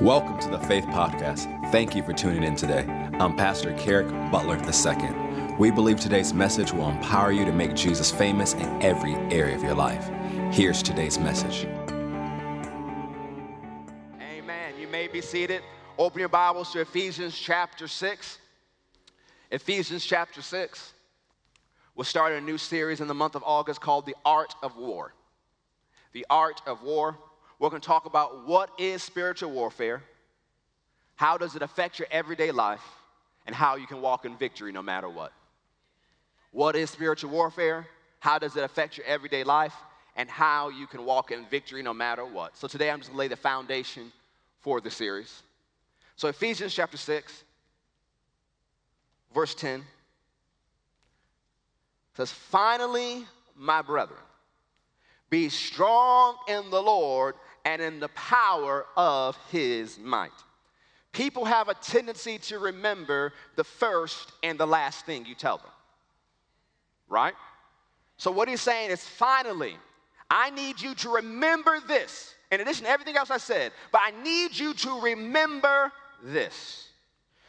Welcome to the Faith Podcast. Thank you for tuning in today. I'm Pastor Kerrick Butler II. We believe today's message will empower you to make Jesus famous in every area of your life. Here's today's message. Amen. You may be seated. Open your Bibles to Ephesians chapter 6. Ephesians chapter 6. We'll start a new series in the month of August called The Art of War. The Art of War. We're going to talk about what is spiritual warfare, how does it affect your everyday life, and how you can walk in victory no matter what. What is spiritual warfare? How does it affect your everyday life? And how you can walk in victory no matter what. So today I'm just going to lay the foundation for the series. So Ephesians chapter 6, verse 10 says, Finally, my brethren, be strong in the Lord and in the power of his might. People have a tendency to remember the first and the last thing you tell them. Right? So, what he's saying is finally, I need you to remember this, in addition to everything else I said, but I need you to remember this.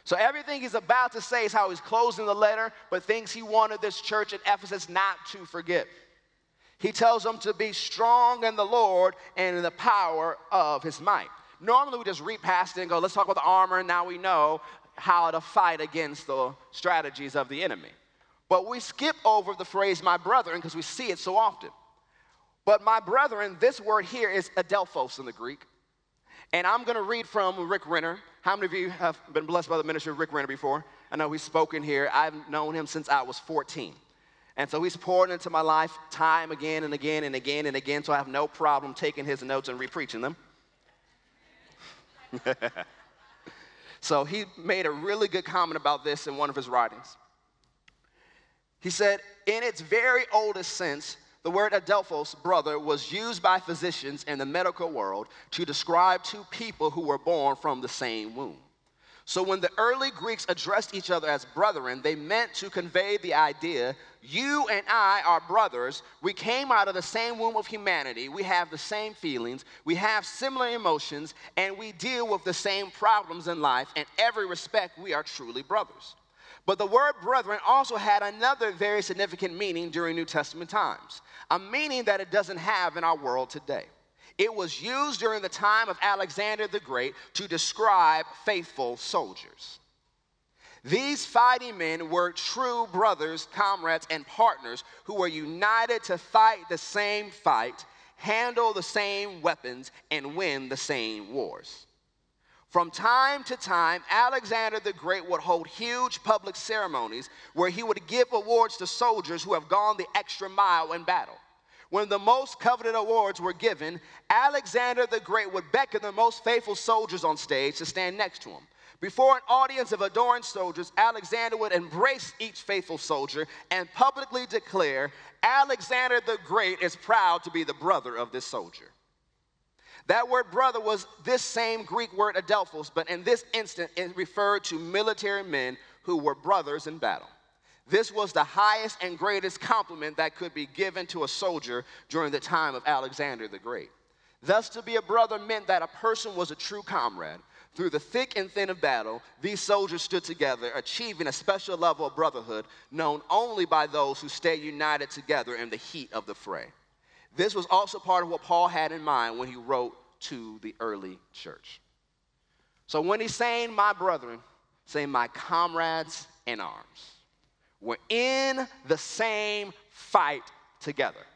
So, everything he's about to say is how he's closing the letter, but things he wanted this church at Ephesus not to forget. He tells them to be strong in the Lord and in the power of his might. Normally, we just read past it and go, let's talk about the armor, and now we know how to fight against the strategies of the enemy. But we skip over the phrase my brethren because we see it so often. But my brethren, this word here is adelphos in the Greek. And I'm going to read from Rick Renner. How many of you have been blessed by the ministry of Rick Renner before? I know he's spoken here. I've known him since I was 14. And so he's poured into my life time again and again and again and again, so I have no problem taking his notes and repreaching them. so he made a really good comment about this in one of his writings. He said, in its very oldest sense, the word adelphos, brother, was used by physicians in the medical world to describe two people who were born from the same womb. So when the early Greeks addressed each other as brethren, they meant to convey the idea you and I are brothers. We came out of the same womb of humanity. We have the same feelings. We have similar emotions, and we deal with the same problems in life. In every respect, we are truly brothers. But the word brethren also had another very significant meaning during New Testament times, a meaning that it doesn't have in our world today. It was used during the time of Alexander the Great to describe faithful soldiers. These fighting men were true brothers, comrades, and partners who were united to fight the same fight, handle the same weapons, and win the same wars. From time to time, Alexander the Great would hold huge public ceremonies where he would give awards to soldiers who have gone the extra mile in battle. When the most coveted awards were given, Alexander the Great would beckon the most faithful soldiers on stage to stand next to him. Before an audience of adoring soldiers, Alexander would embrace each faithful soldier and publicly declare, Alexander the Great is proud to be the brother of this soldier. That word brother was this same Greek word adelphos, but in this instant it referred to military men who were brothers in battle. This was the highest and greatest compliment that could be given to a soldier during the time of Alexander the Great. Thus, to be a brother meant that a person was a true comrade. Through the thick and thin of battle, these soldiers stood together, achieving a special level of brotherhood known only by those who stay united together in the heat of the fray. This was also part of what Paul had in mind when he wrote to the early church. So when he's saying, my brethren, saying, my comrades in arms. We're in the same fight together.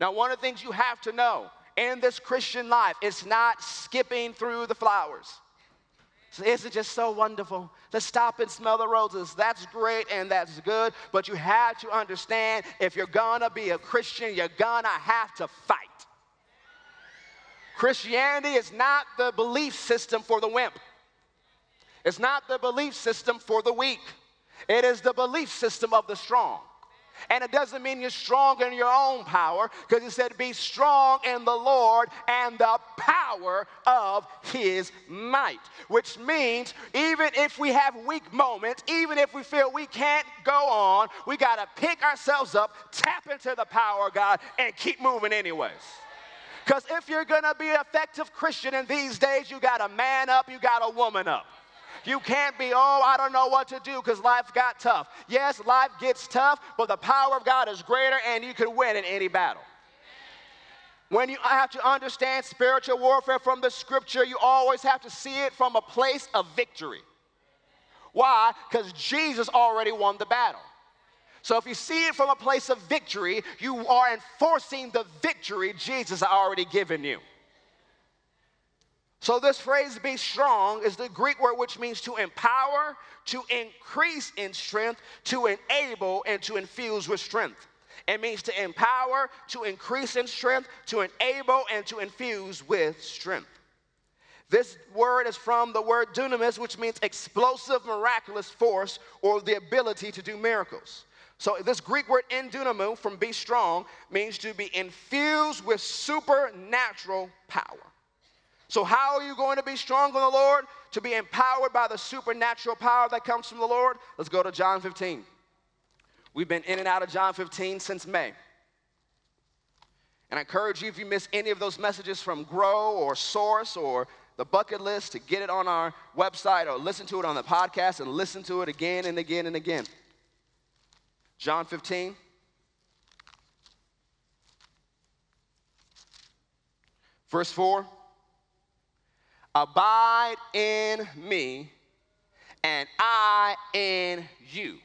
Now, one of the things you have to know in this Christian life, it's not skipping through the flowers. So isn't just so wonderful? Let's stop and smell the roses. That's great and that's good, but you have to understand if you're gonna be a Christian, you're gonna have to fight. Christianity is not the belief system for the wimp, it's not the belief system for the weak. It is the belief system of the strong. And it doesn't mean you're strong in your own power, because he said, Be strong in the Lord and the power of his might. Which means, even if we have weak moments, even if we feel we can't go on, we got to pick ourselves up, tap into the power of God, and keep moving anyways. Because if you're gonna be an effective Christian in these days, you gotta man up, you gotta woman up. You can't be, oh, I don't know what to do because life got tough. Yes, life gets tough, but the power of God is greater and you can win in any battle. When you have to understand spiritual warfare from the scripture, you always have to see it from a place of victory. Why? Because Jesus already won the battle. So if you see it from a place of victory, you are enforcing the victory Jesus already given you. So, this phrase, be strong, is the Greek word which means to empower, to increase in strength, to enable, and to infuse with strength. It means to empower, to increase in strength, to enable, and to infuse with strength. This word is from the word dunamis, which means explosive, miraculous force or the ability to do miracles. So, this Greek word endunamu from be strong means to be infused with supernatural power. So, how are you going to be strong in the Lord? To be empowered by the supernatural power that comes from the Lord? Let's go to John 15. We've been in and out of John 15 since May. And I encourage you, if you miss any of those messages from Grow or Source or the bucket list, to get it on our website or listen to it on the podcast and listen to it again and again and again. John 15. Verse 4 Abide in me, and I in you.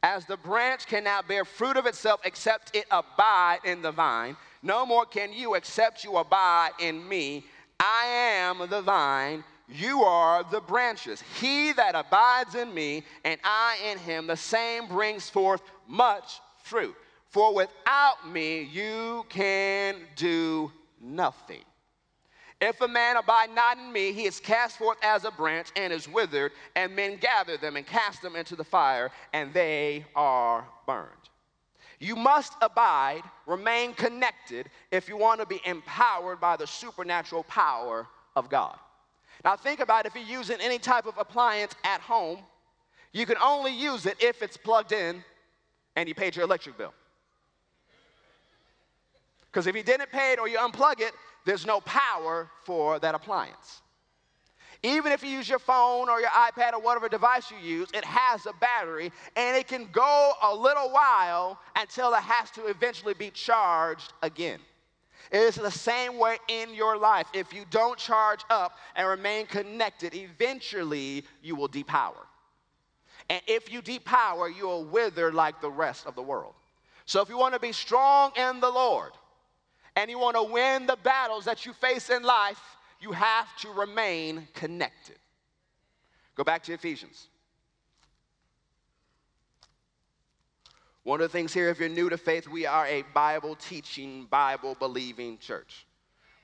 As the branch cannot bear fruit of itself except it abide in the vine, no more can you except you abide in me. I am the vine, you are the branches. He that abides in me, and I in him, the same brings forth much fruit. For without me, you can do nothing. If a man abide not in me, he is cast forth as a branch and is withered, and men gather them and cast them into the fire, and they are burned. You must abide, remain connected, if you want to be empowered by the supernatural power of God. Now, think about if you're using any type of appliance at home, you can only use it if it's plugged in and you paid your electric bill. Because if you didn't pay it or you unplug it, there's no power for that appliance. Even if you use your phone or your iPad or whatever device you use, it has a battery and it can go a little while until it has to eventually be charged again. It is the same way in your life. If you don't charge up and remain connected, eventually you will depower. And if you depower, you will wither like the rest of the world. So if you want to be strong in the Lord, and you want to win the battles that you face in life, you have to remain connected. Go back to Ephesians. One of the things here, if you're new to faith, we are a Bible teaching, Bible believing church.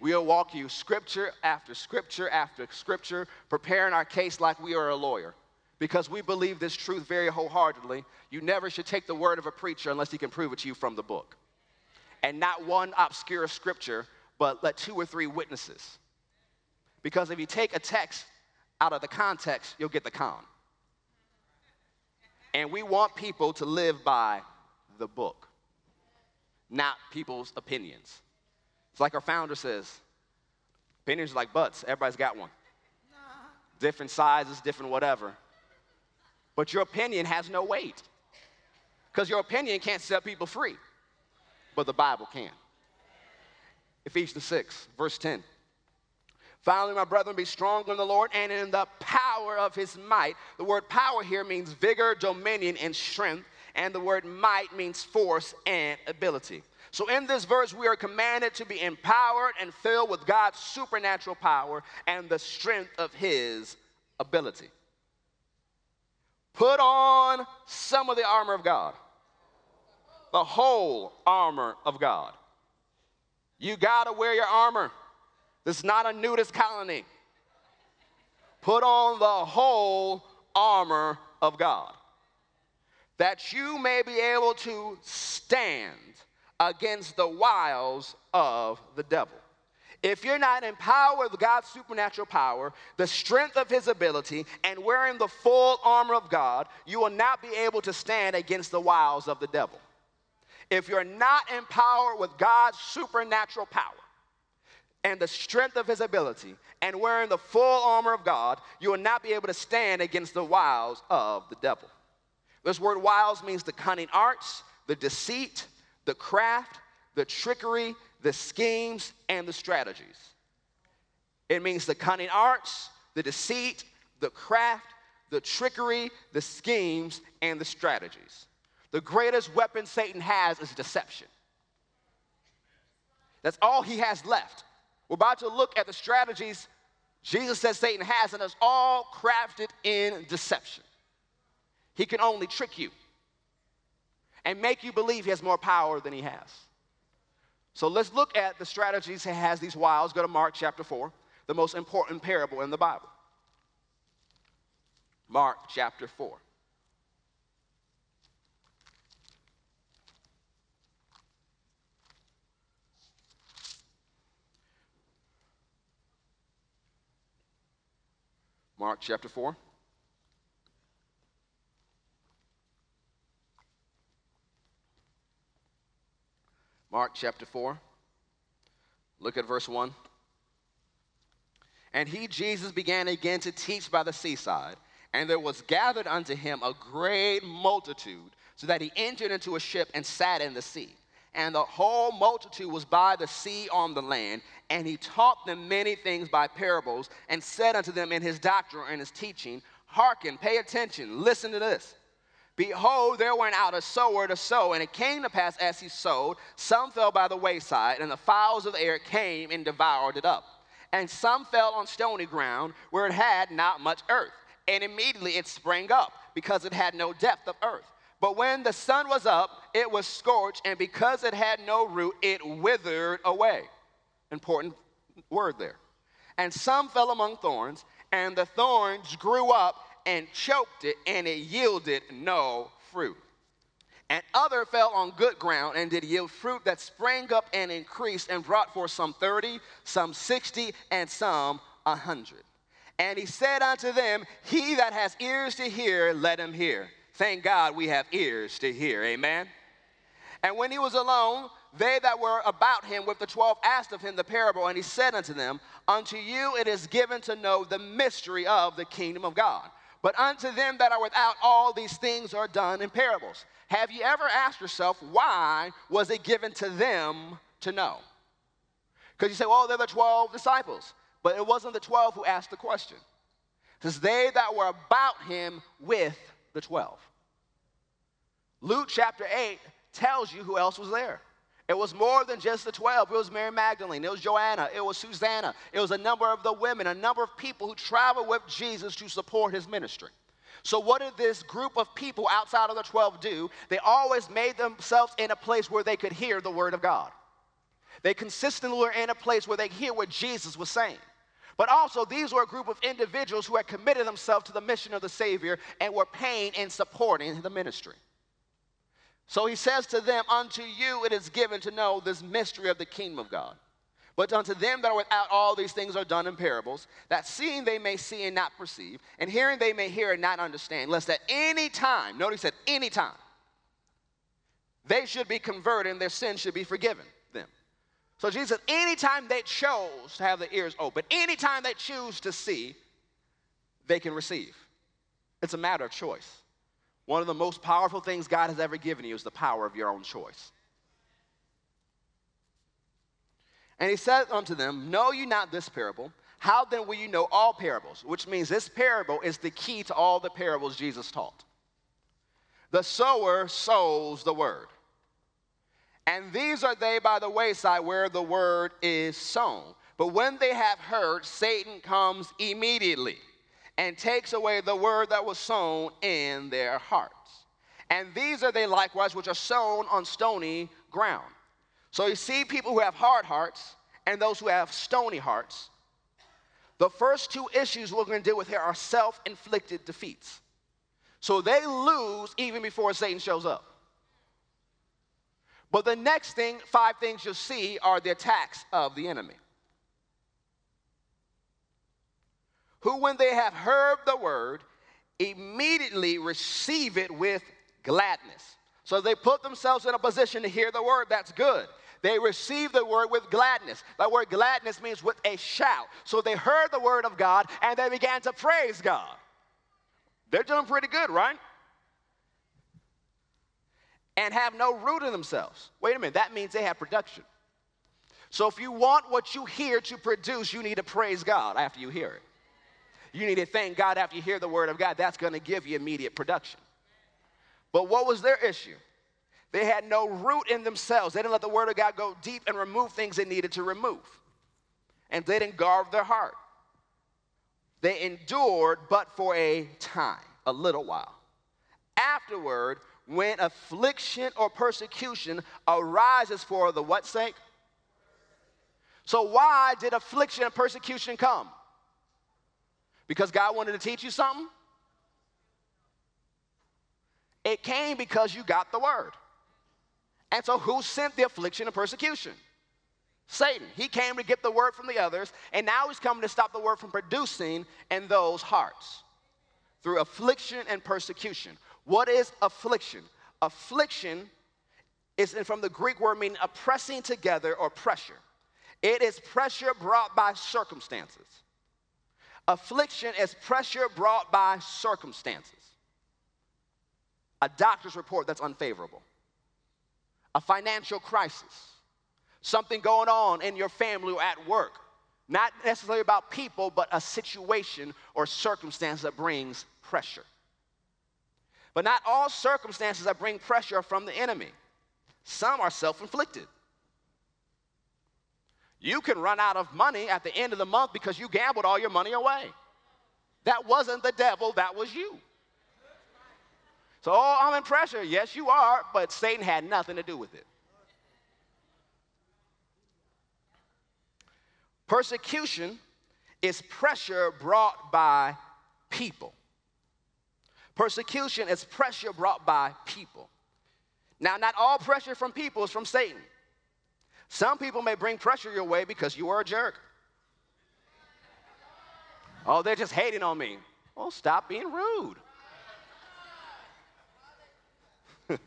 We'll walk you scripture after scripture after scripture, preparing our case like we are a lawyer. Because we believe this truth very wholeheartedly. You never should take the word of a preacher unless he can prove it to you from the book and not one obscure scripture, but let two or three witnesses. Because if you take a text out of the context, you'll get the con. And we want people to live by the book, not people's opinions. It's like our founder says opinions are like butts, everybody's got one. Different sizes, different whatever. But your opinion has no weight because your opinion can't set people free but the Bible can. Ephesians 6, verse 10. Finally, my brethren, be strong in the Lord and in the power of his might. The word power here means vigor, dominion, and strength, and the word might means force and ability. So, in this verse, we are commanded to be empowered and filled with God's supernatural power and the strength of his ability. Put on some of the armor of God the whole armor of God. You gotta wear your armor. This is not a nudist colony. Put on the whole armor of God that you may be able to stand against the wiles of the devil. If you're not empowered with God's supernatural power, the strength of his ability, and wearing the full armor of God, you will not be able to stand against the wiles of the devil if you're not empowered with God's supernatural power, and the strength of his ability, and wearing the full armor of God, you will not be able to stand against the wiles of the devil. This word wiles means the cunning arts, the deceit, the craft, the trickery, the schemes, and the strategies. It means the cunning arts, the deceit, the craft, the trickery, the schemes, and the strategies. The greatest weapon Satan has is deception. That's all he has left. We're about to look at the strategies Jesus says Satan has, and it's all crafted in deception. He can only trick you and make you believe he has more power than he has. So let's look at the strategies he has, these wiles. Go to Mark chapter 4, the most important parable in the Bible. Mark chapter 4. Mark chapter 4. Mark chapter 4. Look at verse 1. And he, Jesus, began again to teach by the seaside, and there was gathered unto him a great multitude, so that he entered into a ship and sat in the sea. And the whole multitude was by the sea on the land, and he taught them many things by parables, and said unto them in his doctrine and his teaching, Hearken, pay attention, listen to this. Behold, there went out a sower to sow, and it came to pass as he sowed, some fell by the wayside, and the fowls of the air came and devoured it up. And some fell on stony ground where it had not much earth, and immediately it sprang up, because it had no depth of earth. But when the sun was up, it was scorched, and because it had no root, it withered away. Important word there. And some fell among thorns, and the thorns grew up and choked it, and it yielded no fruit. And other fell on good ground and did yield fruit that sprang up and increased and brought forth some thirty, some sixty, and some a hundred. And he said unto them, He that has ears to hear, let him hear. Thank God we have ears to hear. Amen. And when he was alone, they that were about him with the twelve asked of him the parable, and he said unto them, Unto you it is given to know the mystery of the kingdom of God. But unto them that are without, all these things are done in parables. Have you ever asked yourself, why was it given to them to know? Because you say, well, they're the 12 disciples. But it wasn't the 12 who asked the question. It says, they that were about him with the 12. Luke chapter 8 tells you who else was there. It was more than just the 12. It was Mary Magdalene, it was Joanna, it was Susanna, it was a number of the women, a number of people who traveled with Jesus to support his ministry. So, what did this group of people outside of the 12 do? They always made themselves in a place where they could hear the word of God. They consistently were in a place where they hear what Jesus was saying. But also, these were a group of individuals who had committed themselves to the mission of the Savior and were paying and supporting the ministry. So he says to them, Unto you it is given to know this mystery of the kingdom of God. But unto them that are without, all these things are done in parables, that seeing they may see and not perceive, and hearing they may hear and not understand, lest at any time, notice that any time, they should be converted and their sins should be forgiven them. So Jesus anytime they chose to have their ears open, anytime they choose to see, they can receive. It's a matter of choice. One of the most powerful things God has ever given you is the power of your own choice. And he said unto them, Know you not this parable? How then will you know all parables? Which means this parable is the key to all the parables Jesus taught. The sower sows the word. And these are they by the wayside where the word is sown. But when they have heard, Satan comes immediately and takes away the word that was sown in their hearts. And these are they likewise which are sown on stony ground. So you see people who have hard hearts and those who have stony hearts. The first two issues we're going to deal with here are self inflicted defeats. So they lose even before Satan shows up. But the next thing, five things you'll see, are the attacks of the enemy. Who, when they have heard the word, immediately receive it with gladness. So they put themselves in a position to hear the word. That's good. They received the word with gladness. That word gladness means with a shout. So they heard the word of God and they began to praise God. They're doing pretty good, right? And have no root in themselves. Wait a minute, that means they have production. So if you want what you hear to produce, you need to praise God after you hear it. You need to thank God after you hear the word of God. That's going to give you immediate production. But what was their issue? They had no root in themselves. They didn't let the word of God go deep and remove things they needed to remove. And they didn't guard their heart. They endured, but for a time, a little while. Afterward, when affliction or persecution arises for the what sake? So, why did affliction and persecution come? Because God wanted to teach you something? It came because you got the word. And so, who sent the affliction and persecution? Satan. He came to get the word from the others, and now he's coming to stop the word from producing in those hearts through affliction and persecution. What is affliction? Affliction is from the Greek word meaning oppressing together or pressure. It is pressure brought by circumstances. Affliction is pressure brought by circumstances. A doctor's report that's unfavorable, a financial crisis, something going on in your family or at work. Not necessarily about people, but a situation or circumstance that brings pressure. But not all circumstances that bring pressure are from the enemy, some are self inflicted. You can run out of money at the end of the month because you gambled all your money away. That wasn't the devil, that was you. So, oh, I'm in pressure. Yes, you are, but Satan had nothing to do with it. Persecution is pressure brought by people. Persecution is pressure brought by people. Now, not all pressure from people is from Satan. Some people may bring pressure your way because you are a jerk. Oh, they're just hating on me. Well, stop being rude.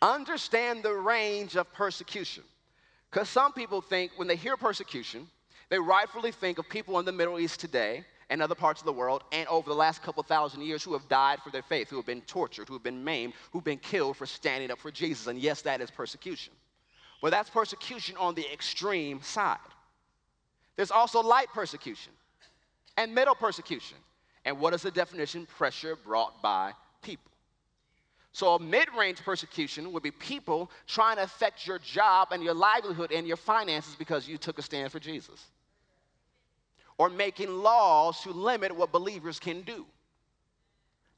Understand the range of persecution. Because some people think when they hear persecution, they rightfully think of people in the Middle East today and other parts of the world, and over the last couple thousand years, who have died for their faith, who have been tortured, who have been maimed, who've been killed for standing up for Jesus. And yes, that is persecution. But that's persecution on the extreme side. There's also light persecution and middle persecution. And what is the definition? Pressure brought by people. So, a mid range persecution would be people trying to affect your job and your livelihood and your finances because you took a stand for Jesus or making laws to limit what believers can do.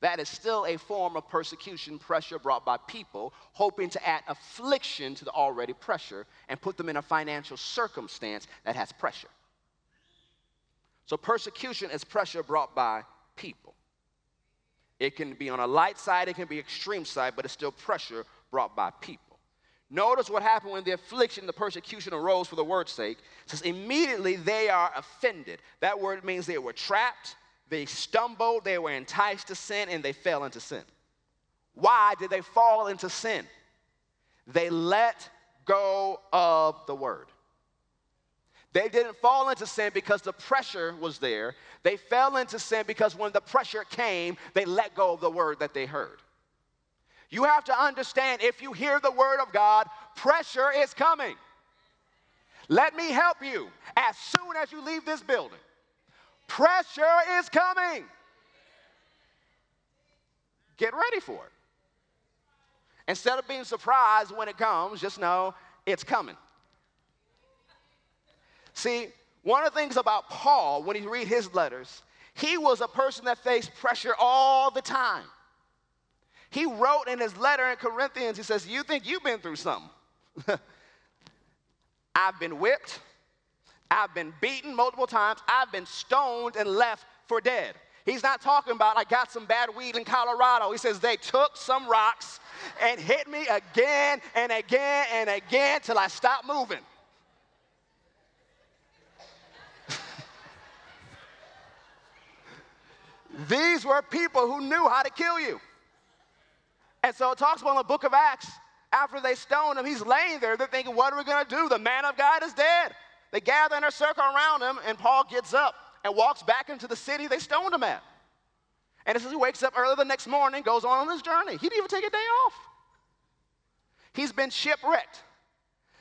That is still a form of persecution, pressure brought by people, hoping to add affliction to the already pressure and put them in a financial circumstance that has pressure. So, persecution is pressure brought by people. It can be on a light side, it can be extreme side, but it's still pressure brought by people. Notice what happened when the affliction, the persecution arose for the word's sake. It says, immediately they are offended. That word means they were trapped, they stumbled, they were enticed to sin, and they fell into sin. Why did they fall into sin? They let go of the word. They didn't fall into sin because the pressure was there. They fell into sin because when the pressure came, they let go of the word that they heard. You have to understand if you hear the word of God, pressure is coming. Let me help you as soon as you leave this building. Pressure is coming. Get ready for it. Instead of being surprised when it comes, just know it's coming. See, one of the things about Paul, when you read his letters, he was a person that faced pressure all the time. He wrote in his letter in Corinthians, he says, You think you've been through something? I've been whipped, I've been beaten multiple times, I've been stoned and left for dead. He's not talking about I got some bad weed in Colorado. He says they took some rocks and hit me again and again and again till I stopped moving. These were people who knew how to kill you. And so it talks about in the book of Acts, after they stoned him, he's laying there. They're thinking, what are we going to do? The man of God is dead. They gather in a circle around him, and Paul gets up and walks back into the city they stoned him at. And it says he wakes up early the next morning, goes on, on his journey. He didn't even take a day off. He's been shipwrecked,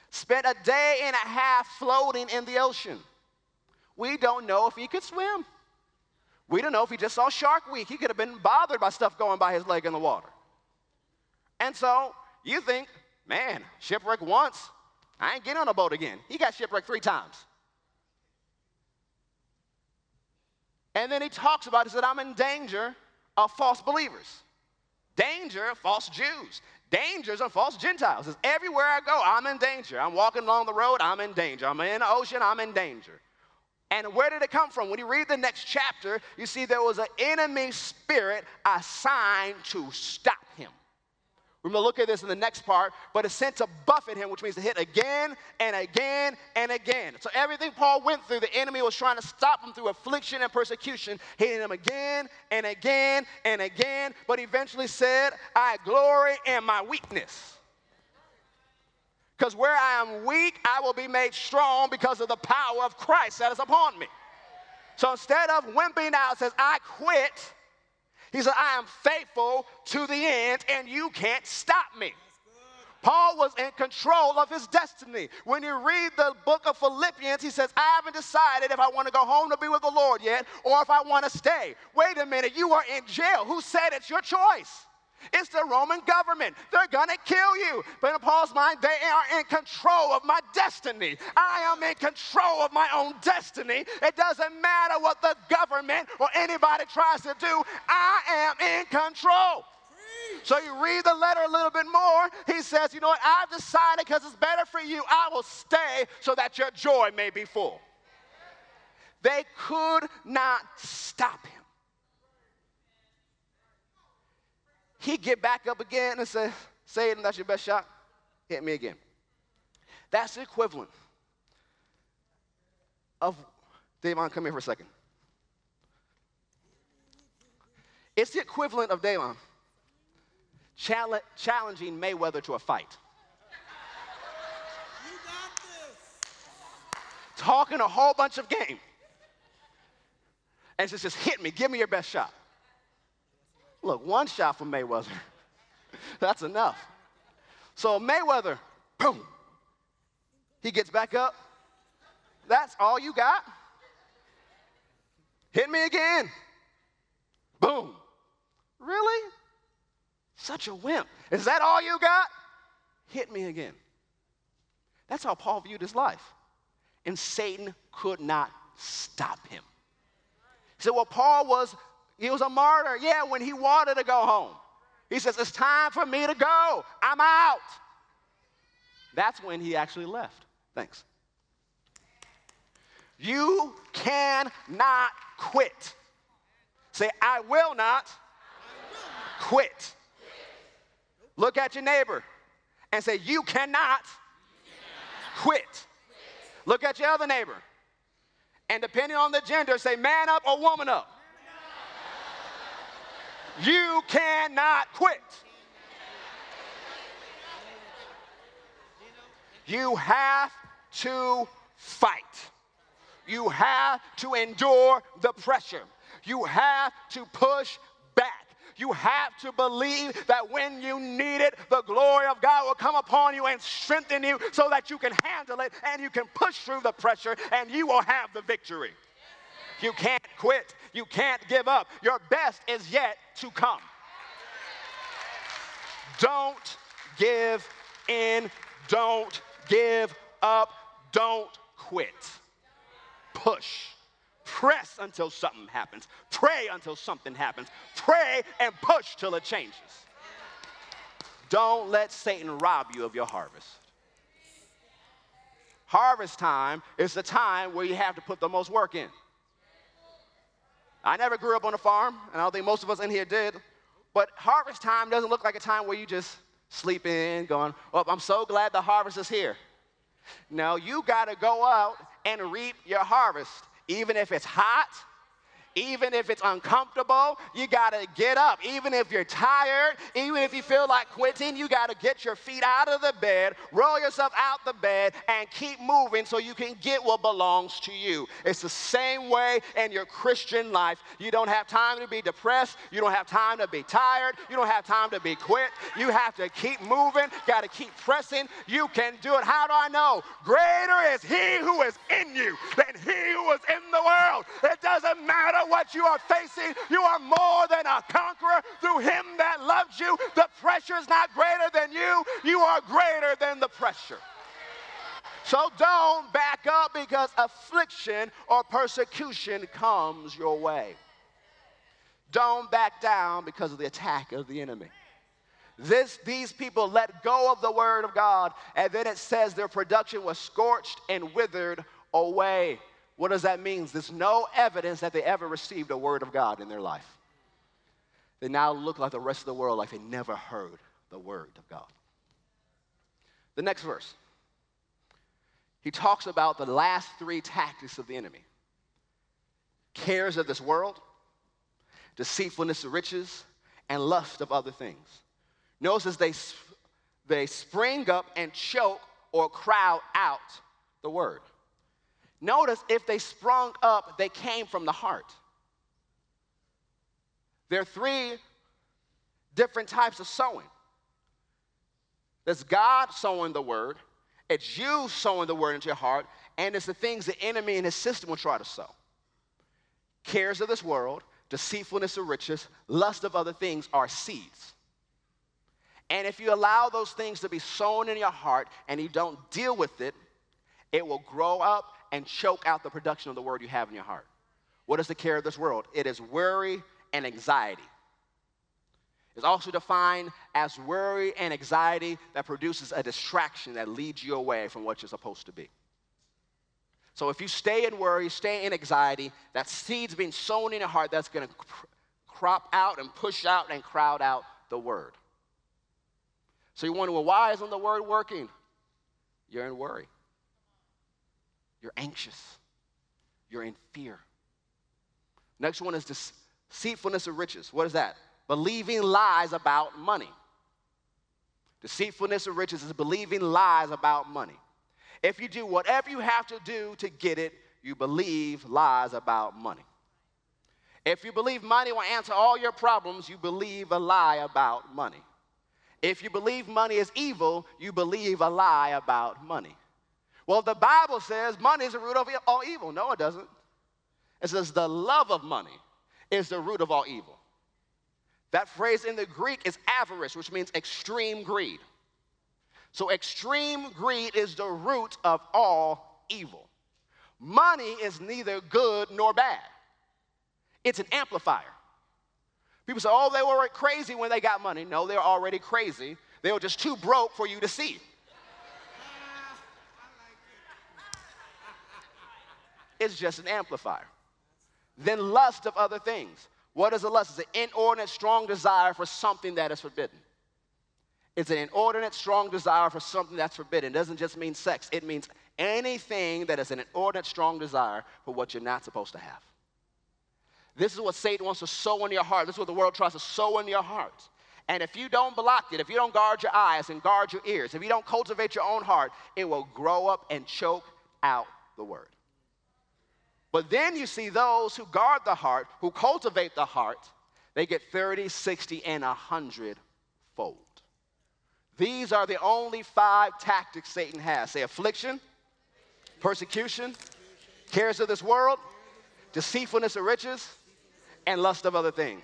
spent a day and a half floating in the ocean. We don't know if he could swim. We don't know if he just saw Shark Week. He could have been bothered by stuff going by his leg in the water. And so you think, man, shipwreck once, I ain't getting on a boat again. He got shipwrecked three times. And then he talks about, he said, I'm in danger of false believers, danger of false Jews, dangers of false Gentiles. Says, everywhere I go, I'm in danger. I'm walking along the road, I'm in danger. I'm in the ocean, I'm in danger. And where did it come from? When you read the next chapter, you see there was an enemy spirit assigned to stop him. We're going to look at this in the next part, but it's sent to buffet him, which means to hit again and again and again. So everything Paul went through, the enemy was trying to stop him through affliction and persecution, hitting him again and again and again, but eventually said, I glory in my weakness. Because where I am weak, I will be made strong because of the power of Christ that is upon me. So instead of wimping out, says, I quit he said, I am faithful to the end, and you can't stop me. Paul was in control of his destiny. When you read the book of Philippians, he says, I haven't decided if I want to go home to be with the Lord yet or if I want to stay. Wait a minute, you are in jail. Who said it's your choice? It's the Roman government. They're going to kill you. But in Paul's mind, they are in control of my destiny. I am in control of my own destiny. It doesn't matter what the government or anybody tries to do, I am in control. So you read the letter a little bit more. He says, You know what? I've decided because it's better for you, I will stay so that your joy may be full. They could not stop him. He'd get back up again and say, Satan, that's your best shot. Hit me again. That's the equivalent of, Davon, come here for a second. It's the equivalent of Davon challenging Mayweather to a fight. You got this. Talking a whole bunch of game. And just, just hit me, give me your best shot. Look, one shot from Mayweather. That's enough. So Mayweather, boom, he gets back up. That's all you got? Hit me again. Boom. Really? Such a wimp. Is that all you got? Hit me again. That's how Paul viewed his life. And Satan could not stop him. He said, Well, Paul was he was a martyr, yeah, when he wanted to go home. He says, It's time for me to go. I'm out. That's when he actually left. Thanks. You cannot quit. Say, I will not, quit. Look at your neighbor and say, You cannot, quit. Look at your other neighbor. And depending on the gender, say, Man up or woman up. You cannot quit. You have to fight. You have to endure the pressure. You have to push back. You have to believe that when you need it, the glory of God will come upon you and strengthen you so that you can handle it and you can push through the pressure and you will have the victory. You can't quit. You can't give up. Your best is yet to come. Don't give in. Don't give up. Don't quit. Push. Press until something happens. Pray until something happens. Pray and push till it changes. Don't let Satan rob you of your harvest. Harvest time is the time where you have to put the most work in. I never grew up on a farm, and I don't think most of us in here did. But harvest time doesn't look like a time where you just sleep in, going, Oh, I'm so glad the harvest is here. No, you got to go out and reap your harvest, even if it's hot, Even if it's uncomfortable, you got to get up. Even if you're tired, even if you feel like quitting, you got to get your feet out of the bed, roll yourself out the bed, and keep moving so you can get what belongs to you. It's the same way in your Christian life. You don't have time to be depressed. You don't have time to be tired. You don't have time to be quit. You have to keep moving, got to keep pressing. You can do it. How do I know? Greater is He who is in you than He who is in the world. It doesn't matter what you are facing, you are more than a conqueror through Him that loves you. The pressure is not greater than you, you are greater than the pressure. So don't back up because affliction or persecution comes your way. Don't back down because of the attack of the enemy. This, these people let go of the word of God, and then it says their production was scorched and withered away. What does that mean? There's no evidence that they ever received a word of God in their life. They now look like the rest of the world, like they never heard the word of God. The next verse, he talks about the last three tactics of the enemy cares of this world, deceitfulness of riches, and lust of other things. Notice they, they spring up and choke or crowd out the word. Notice if they sprung up, they came from the heart. There are three different types of sowing. There's God sowing the word, it's you sowing the word into your heart, and it's the things the enemy and his system will try to sow. Cares of this world, deceitfulness of riches, lust of other things are seeds. And if you allow those things to be sown in your heart and you don't deal with it, it will grow up and choke out the production of the word you have in your heart. What is the care of this world? It is worry and anxiety. It's also defined as worry and anxiety that produces a distraction that leads you away from what you're supposed to be. So if you stay in worry, stay in anxiety, that seed's being sown in your heart that's going to crop out and push out and crowd out the word. So you wonder, well, why isn't the word working? You're in worry. You're anxious. You're in fear. Next one is deceitfulness of riches. What is that? Believing lies about money. Deceitfulness of riches is believing lies about money. If you do whatever you have to do to get it, you believe lies about money. If you believe money will answer all your problems, you believe a lie about money. If you believe money is evil, you believe a lie about money. Well, the Bible says money is the root of all evil. No, it doesn't. It says the love of money is the root of all evil. That phrase in the Greek is avarice, which means extreme greed. So, extreme greed is the root of all evil. Money is neither good nor bad, it's an amplifier. People say, oh, they were crazy when they got money. No, they're already crazy. They were just too broke for you to see. It's just an amplifier. Then lust of other things. What is a lust? It's an inordinate, strong desire for something that is forbidden. It's an inordinate, strong desire for something that's forbidden. It doesn't just mean sex, it means anything that is an inordinate, strong desire for what you're not supposed to have. This is what Satan wants to sow in your heart. This is what the world tries to sow in your heart. And if you don't block it, if you don't guard your eyes and guard your ears, if you don't cultivate your own heart, it will grow up and choke out the word. But then you see those who guard the heart, who cultivate the heart, they get 30, 60, and 100 fold. These are the only five tactics Satan has say affliction, persecution, cares of this world, deceitfulness of riches, and lust of other things.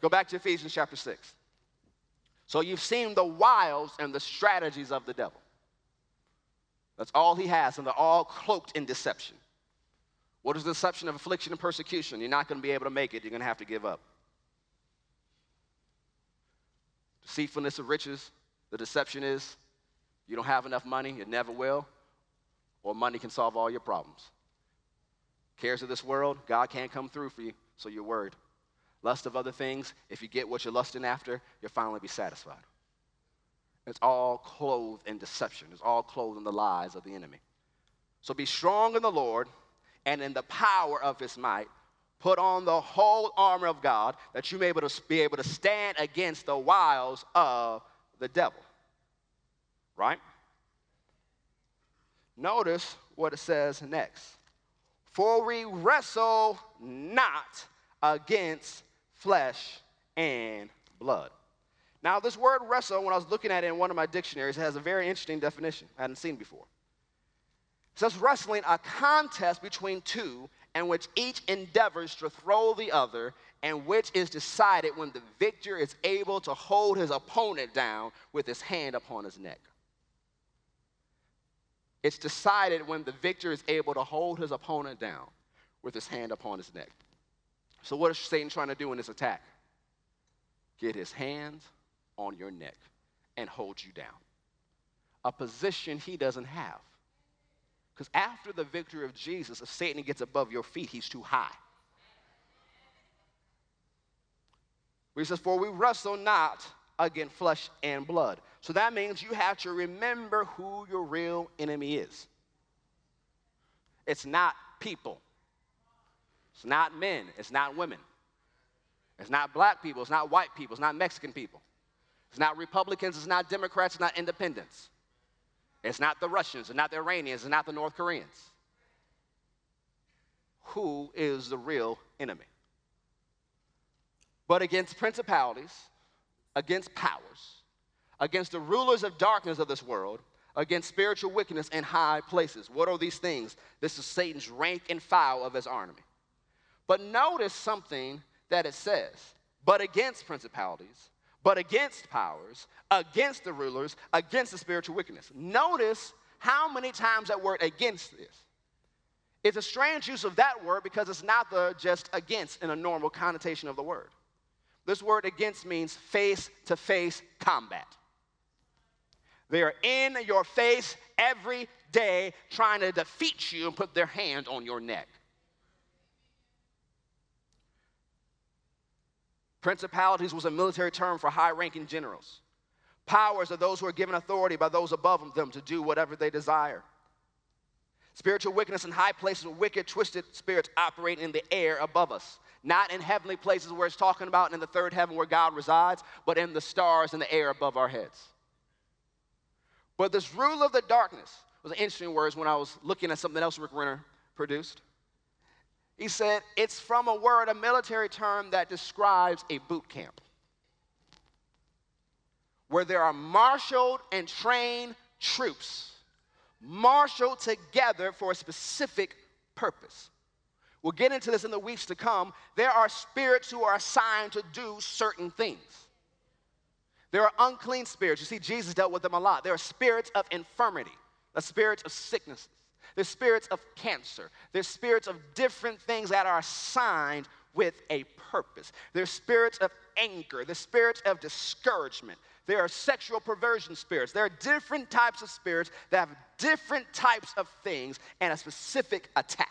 Go back to Ephesians chapter 6. So you've seen the wiles and the strategies of the devil. That's all he has, and they're all cloaked in deception. What is the deception of affliction and persecution? You're not going to be able to make it, you're going to have to give up. Deceitfulness of riches, the deception is you don't have enough money, you never will, or money can solve all your problems. Cares of this world, God can't come through for you so you're worried. Lust of other things, if you get what you're lusting after, you'll finally be satisfied. It's all clothed in deception, it's all clothed in the lies of the enemy. So be strong in the Lord and in the power of his might. Put on the whole armor of God that you may be able to, be able to stand against the wiles of the devil. Right? Notice what it says next. For we wrestle not against flesh and blood. Now, this word wrestle, when I was looking at it in one of my dictionaries, it has a very interesting definition I hadn't seen before. It says wrestling, a contest between two in which each endeavors to throw the other, and which is decided when the victor is able to hold his opponent down with his hand upon his neck. It's decided when the victor is able to hold his opponent down with his hand upon his neck. So, what is Satan trying to do in this attack? Get his hands on your neck and hold you down. A position he doesn't have. Because after the victory of Jesus, if Satan gets above your feet, he's too high. He says, For we wrestle not against flesh and blood. So that means you have to remember who your real enemy is. It's not people, it's not men, it's not women, it's not black people, it's not white people, it's not Mexican people, it's not Republicans, it's not Democrats, it's not independents. It's not the Russians, it's not the Iranians, it's not the North Koreans. Who is the real enemy? But against principalities, against powers, against the rulers of darkness of this world, against spiritual wickedness in high places. What are these things? This is Satan's rank and file of his army. But notice something that it says, but against principalities, but against powers, against the rulers, against the spiritual wickedness. Notice how many times that word against is. It's a strange use of that word because it's not the just against in a normal connotation of the word. This word against means face to face combat. They are in your face every day trying to defeat you and put their hand on your neck. Principalities was a military term for high ranking generals. Powers are those who are given authority by those above them to do whatever they desire. Spiritual wickedness in high places with wicked, twisted spirits operating in the air above us. Not in heavenly places where it's talking about in the third heaven where God resides, but in the stars in the air above our heads. But this rule of the darkness was an interesting words when I was looking at something else Rick Renner produced. He said, it's from a word, a military term that describes a boot camp where there are marshaled and trained troops, marshaled together for a specific purpose. We'll get into this in the weeks to come. There are spirits who are assigned to do certain things. There are unclean spirits. You see, Jesus dealt with them a lot. There are spirits of infirmity, the spirits of sicknesses. There's spirits of cancer. There's spirits of different things that are assigned with a purpose. There's spirits of anger. There's spirits of discouragement. There are sexual perversion spirits. There are different types of spirits that have different types of things and a specific attack.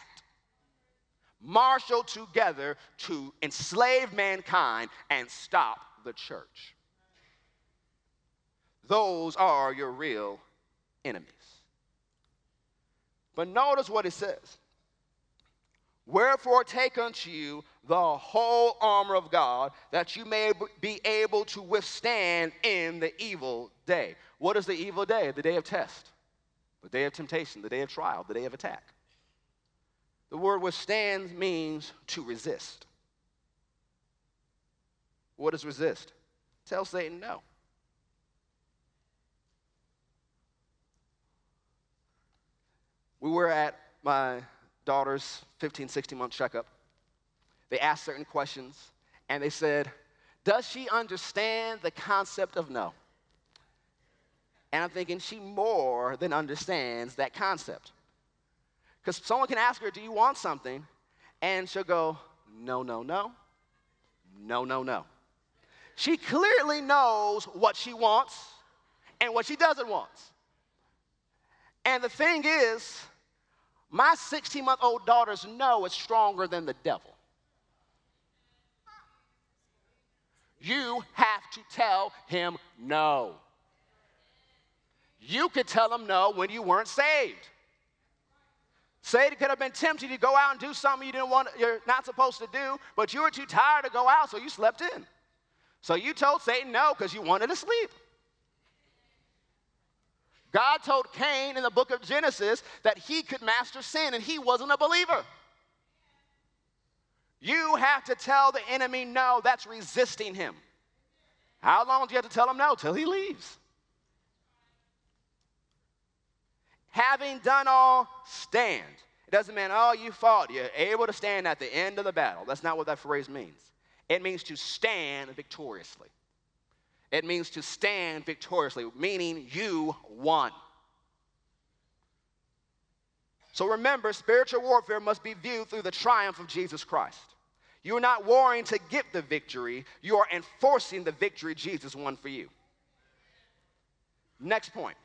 Marshaled together to enslave mankind and stop the church. Those are your real enemies. But notice what it says. Wherefore, take unto you the whole armor of God, that you may be able to withstand in the evil day. What is the evil day? The day of test, the day of temptation, the day of trial, the day of attack. The word withstand means to resist. What is resist? Tell Satan no. We were at my daughter's 15, 16 month checkup. They asked certain questions, and they said, Does she understand the concept of no? And I'm thinking, she more than understands that concept. Because someone can ask her, Do you want something? And she'll go, No, no, no. No, no, no. She clearly knows what she wants and what she doesn't want. And the thing is, my 16 month old daughter's know it's stronger than the devil. You have to tell him no. You could tell him no when you weren't saved. Satan could have been tempted to go out and do something you didn't want, you're not supposed to do, but you were too tired to go out, so you slept in. So you told Satan no because you wanted to sleep. God told Cain in the book of Genesis that he could master sin and he wasn't a believer. You have to tell the enemy no, that's resisting him. How long do you have to tell him no? Till he leaves. Having done all, stand. It doesn't mean, oh, you fought. You're able to stand at the end of the battle. That's not what that phrase means. It means to stand victoriously. It means to stand victoriously, meaning you won. So remember, spiritual warfare must be viewed through the triumph of Jesus Christ. You are not warring to get the victory, you are enforcing the victory Jesus won for you. Next point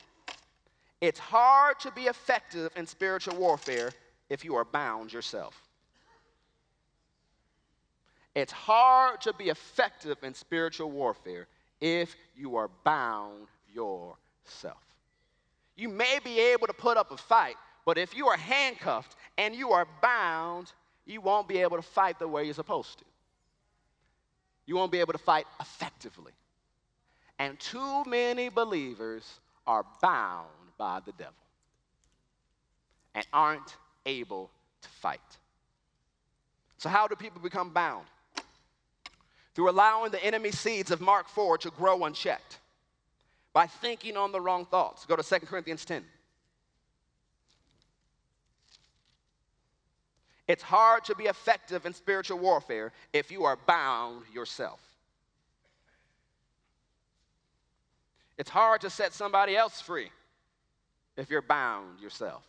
it's hard to be effective in spiritual warfare if you are bound yourself. It's hard to be effective in spiritual warfare if you are bound yourself. You may be able to put up a fight, but if you are handcuffed and you are bound, you won't be able to fight the way you're supposed to. You won't be able to fight effectively. And too many believers are bound by the devil and aren't able to fight. So, how do people become bound? Through allowing the enemy seeds of Mark 4 to grow unchecked by thinking on the wrong thoughts. Go to 2 Corinthians 10. It's hard to be effective in spiritual warfare if you are bound yourself. It's hard to set somebody else free if you're bound yourself.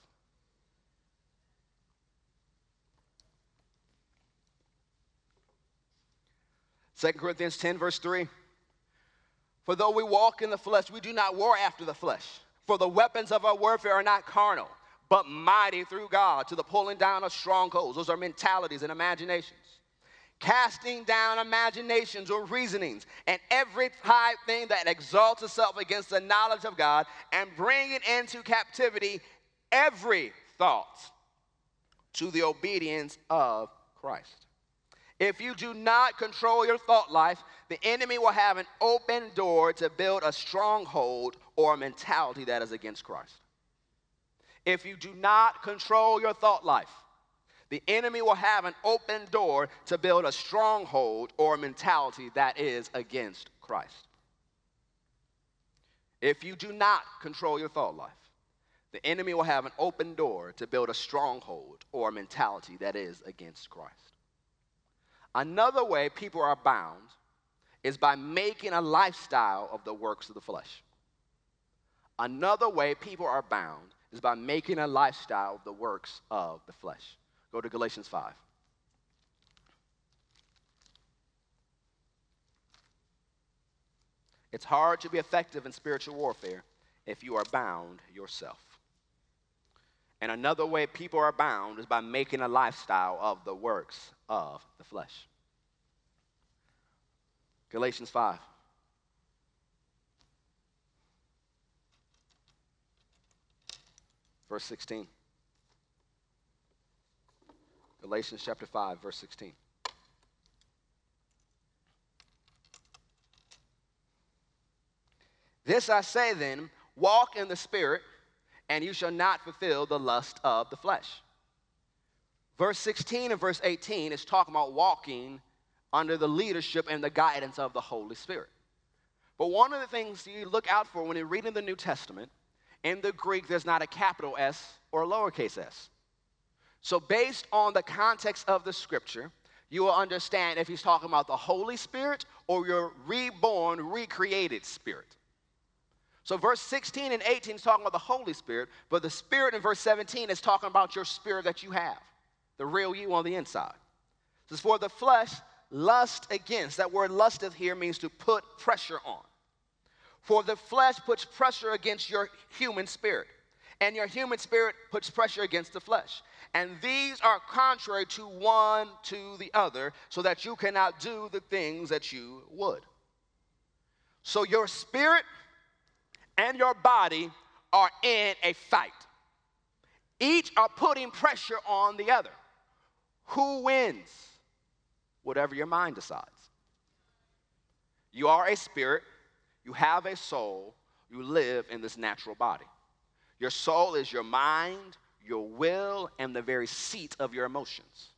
Second Corinthians 10, verse 3. For though we walk in the flesh, we do not war after the flesh. For the weapons of our warfare are not carnal, but mighty through God to the pulling down of strongholds. Those are mentalities and imaginations. Casting down imaginations or reasonings and every high thing that exalts itself against the knowledge of God, and bringing into captivity every thought to the obedience of Christ. If you do not control your thought life, the enemy will have an open door to build a stronghold or a mentality that is against Christ if you do not control your thought life, the enemy will have an open door to build a stronghold or a mentality that is against Christ. If you do not control your thought life, the enemy will have an open door to build a stronghold or a mentality that is against Christ. Another way people are bound is by making a lifestyle of the works of the flesh. Another way people are bound is by making a lifestyle of the works of the flesh. Go to Galatians 5. It's hard to be effective in spiritual warfare if you are bound yourself. And another way people are bound is by making a lifestyle of the works of the flesh. Galatians 5. verse 16. Galatians chapter 5, verse 16. This I say then walk in the Spirit, and you shall not fulfill the lust of the flesh. Verse 16 and verse 18 is talking about walking under the leadership and the guidance of the Holy Spirit. But one of the things you look out for when you're reading the New Testament in the Greek, there's not a capital S or a lowercase s. So, based on the context of the scripture, you will understand if he's talking about the Holy Spirit or your reborn, recreated spirit. So, verse 16 and 18 is talking about the Holy Spirit, but the Spirit in verse 17 is talking about your spirit that you have, the real you on the inside. It says, For the flesh, lust against. That word lusteth here means to put pressure on. For the flesh puts pressure against your human spirit, and your human spirit puts pressure against the flesh. And these are contrary to one to the other, so that you cannot do the things that you would. So your spirit and your body are in a fight. Each are putting pressure on the other. Who wins? Whatever your mind decides. You are a spirit, you have a soul, you live in this natural body. Your soul is your mind, your will, and the very seat of your emotions.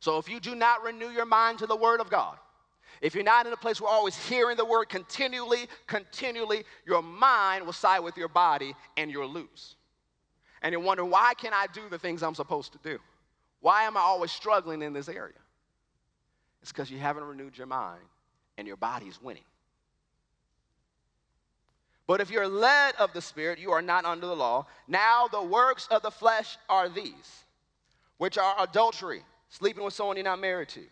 So if you do not renew your mind to the Word of God, if you're not in a place where always hearing the Word continually, continually, your mind will side with your body and you'll lose. And you wonder, why can't I do the things I'm supposed to do? Why am I always struggling in this area? It's because you haven't renewed your mind and your body's winning. But if you're led of the Spirit, you are not under the law. Now the works of the flesh are these, which are adultery, sleeping with someone you're not married to,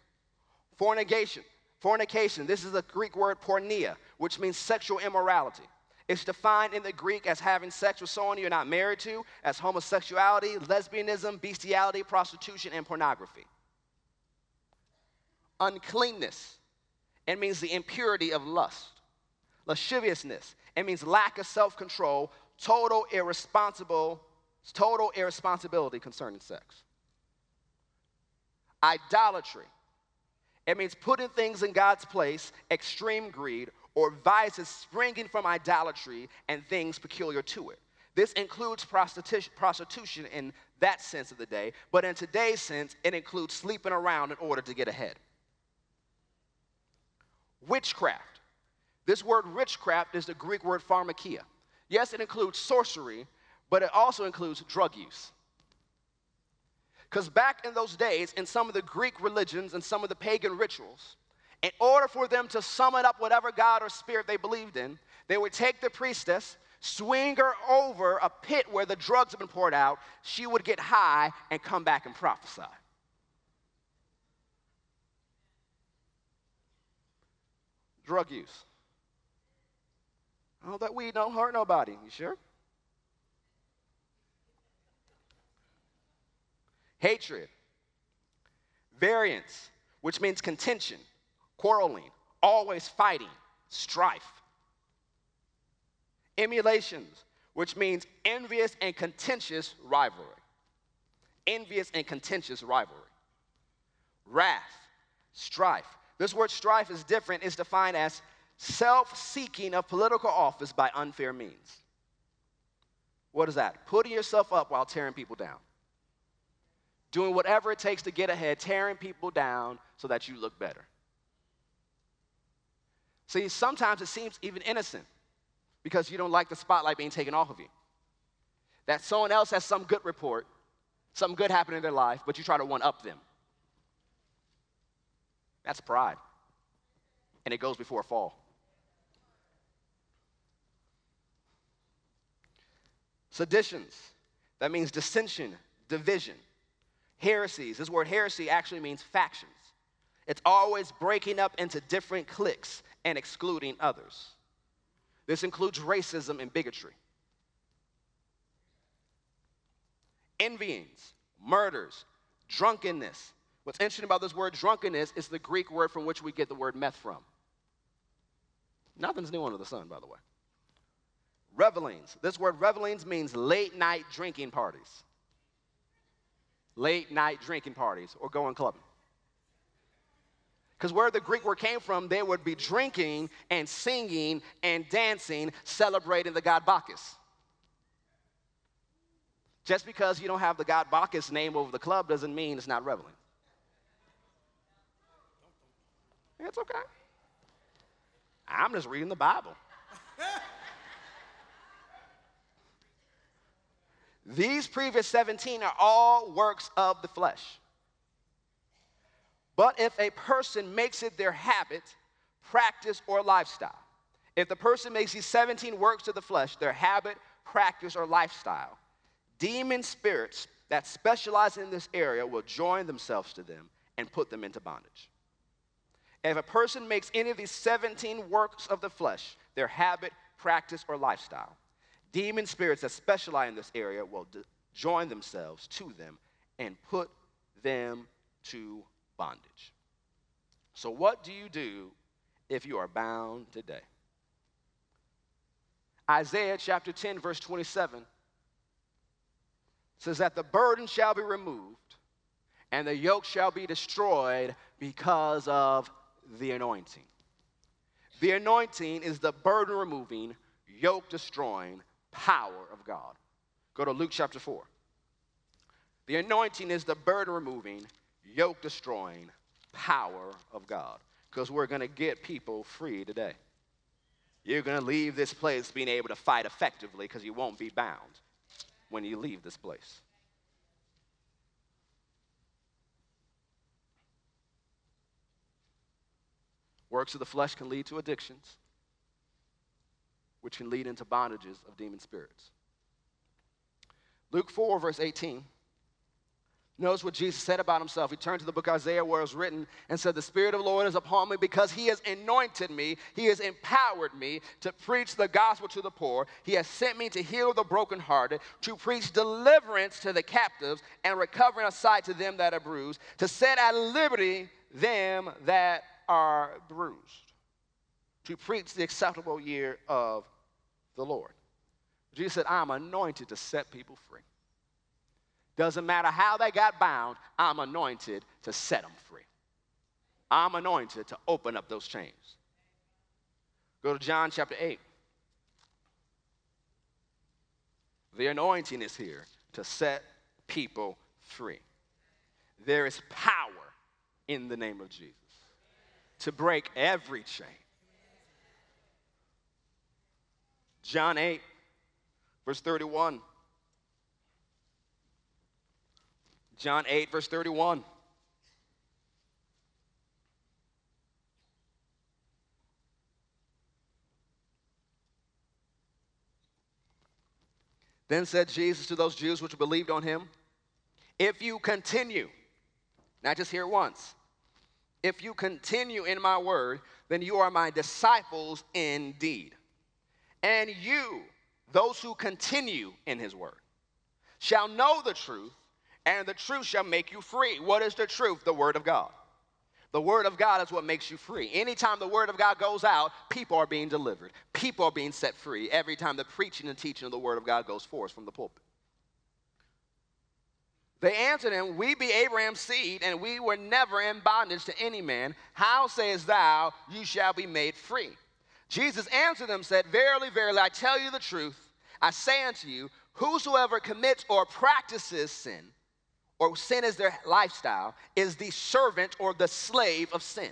fornication. Fornication, this is the Greek word porneia, which means sexual immorality. It's defined in the Greek as having sex with someone you're not married to, as homosexuality, lesbianism, bestiality, prostitution, and pornography. Uncleanness, it means the impurity of lust. Lasciviousness, it means lack of self control, total irresponsible, total irresponsibility concerning sex. Idolatry, it means putting things in God's place, extreme greed, or vices springing from idolatry and things peculiar to it. This includes prostitution in that sense of the day, but in today's sense, it includes sleeping around in order to get ahead. Witchcraft. This word witchcraft is the Greek word pharmakia. Yes, it includes sorcery, but it also includes drug use. Because back in those days, in some of the Greek religions and some of the pagan rituals, in order for them to summon up whatever God or spirit they believed in, they would take the priestess, swing her over a pit where the drugs have been poured out. She would get high and come back and prophesy. Drug use. Oh, that weed don't hurt nobody. You sure? Hatred. Variance, which means contention quarreling, always fighting, strife. Emulations, which means envious and contentious rivalry. Envious and contentious rivalry. Wrath, strife. This word strife is different, it's defined as self seeking of political office by unfair means. What is that? Putting yourself up while tearing people down. Doing whatever it takes to get ahead, tearing people down so that you look better. See, sometimes it seems even innocent because you don't like the spotlight being taken off of you. That someone else has some good report, something good happened in their life, but you try to one up them. That's pride. And it goes before a fall. Seditions, that means dissension, division. Heresies, this word heresy actually means factions. It's always breaking up into different cliques and excluding others. This includes racism and bigotry. Envyings, murders, drunkenness. What's interesting about this word drunkenness is the Greek word from which we get the word meth from. Nothing's new under the sun, by the way. Revelings. This word revelings means late night drinking parties. Late night drinking parties or going clubbing. Because where the Greek word came from, they would be drinking and singing and dancing, celebrating the god Bacchus. Just because you don't have the god Bacchus name over the club doesn't mean it's not reveling. It's okay. I'm just reading the Bible. These previous 17 are all works of the flesh. But if a person makes it their habit, practice, or lifestyle, if the person makes these 17 works of the flesh their habit, practice, or lifestyle, demon spirits that specialize in this area will join themselves to them and put them into bondage. If a person makes any of these 17 works of the flesh their habit, practice, or lifestyle, demon spirits that specialize in this area will join themselves to them and put them to bondage. So, what do you do if you are bound today? Isaiah chapter 10, verse 27 says that the burden shall be removed and the yoke shall be destroyed because of the anointing. The anointing is the burden removing, yoke destroying power of God. Go to Luke chapter 4. The anointing is the burden removing, yoke destroying power of God. Because we're going to get people free today. You're going to leave this place being able to fight effectively because you won't be bound when you leave this place. Works of the flesh can lead to addictions, which can lead into bondages of demon spirits. Luke 4, verse 18. Notice what Jesus said about himself. He turned to the book Isaiah where it was written and said, The Spirit of the Lord is upon me because he has anointed me. He has empowered me to preach the gospel to the poor. He has sent me to heal the brokenhearted, to preach deliverance to the captives and recovering of sight to them that are bruised, to set at liberty them that are bruised, to preach the acceptable year of the Lord. Jesus said, I'm anointed to set people free. Doesn't matter how they got bound, I'm anointed to set them free. I'm anointed to open up those chains. Go to John chapter 8. The anointing is here to set people free. There is power in the name of Jesus to break every chain. John 8, verse 31. John 8, verse 31. Then said Jesus to those Jews which believed on him, If you continue, not just hear once, if you continue in my word, then you are my disciples indeed. And you, those who continue in his word, shall know the truth, and the truth shall make you free. What is the truth? The word of God. The word of God is what makes you free. Anytime the word of God goes out, people are being delivered, people are being set free. Every time the preaching and teaching of the word of God goes forth from the pulpit. They answered him, We be Abraham's seed, and we were never in bondage to any man. How sayest thou, You shall be made free? Jesus answered them, said, Verily, verily, I tell you the truth. I say unto you, whosoever commits or practices sin, or sin is their lifestyle, is the servant or the slave of sin.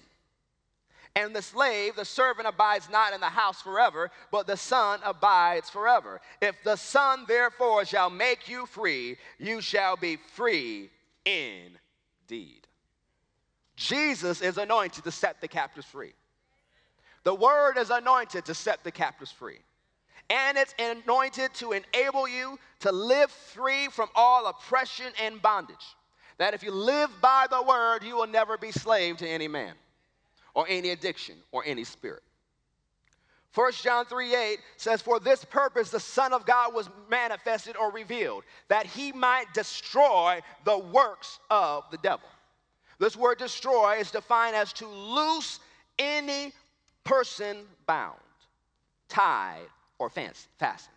And the slave, the servant, abides not in the house forever, but the Son abides forever. If the Son therefore shall make you free, you shall be free indeed. Jesus is anointed to set the captives free. The Word is anointed to set the captives free. And it's anointed to enable you to live free from all oppression and bondage. That if you live by the Word, you will never be slave to any man or any addiction or any spirit. 1 John 3 8 says, For this purpose the Son of God was manifested or revealed, that he might destroy the works of the devil. This word destroy is defined as to loose any person bound, tied, or fastened.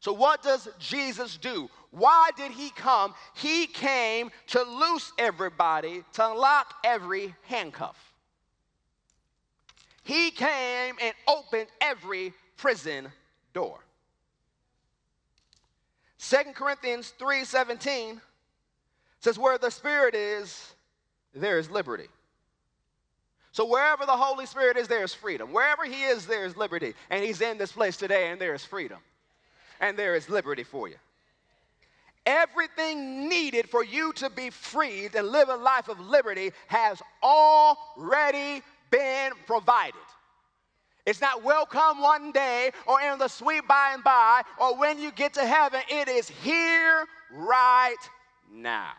So, what does Jesus do? Why did he come? He came to loose everybody, to unlock every handcuff. He came and opened every prison door. 2 Corinthians 3:17 says where the spirit is there is liberty. So wherever the Holy Spirit is there is freedom. Wherever he is there is liberty. And he's in this place today and there is freedom. And there is liberty for you. Everything needed for you to be freed and live a life of liberty has already been provided. It's not welcome one day or in the sweet by and by or when you get to heaven. It is here right now.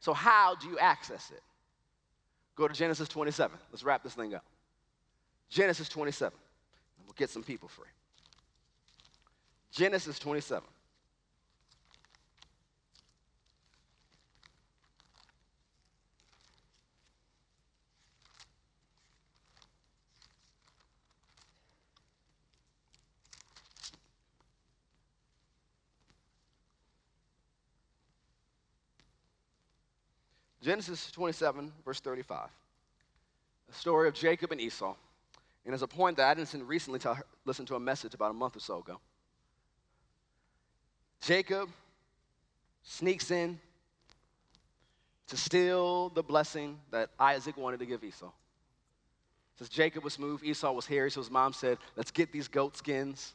So, how do you access it? Go to Genesis 27. Let's wrap this thing up. Genesis 27. We'll get some people free. Genesis 27. Genesis 27, verse 35. The story of Jacob and Esau. And there's a point that I didn't recently tell, listen to a message about a month or so ago. Jacob sneaks in to steal the blessing that Isaac wanted to give Esau. Says Jacob was smooth, Esau was hairy, so his mom said, Let's get these goat skins.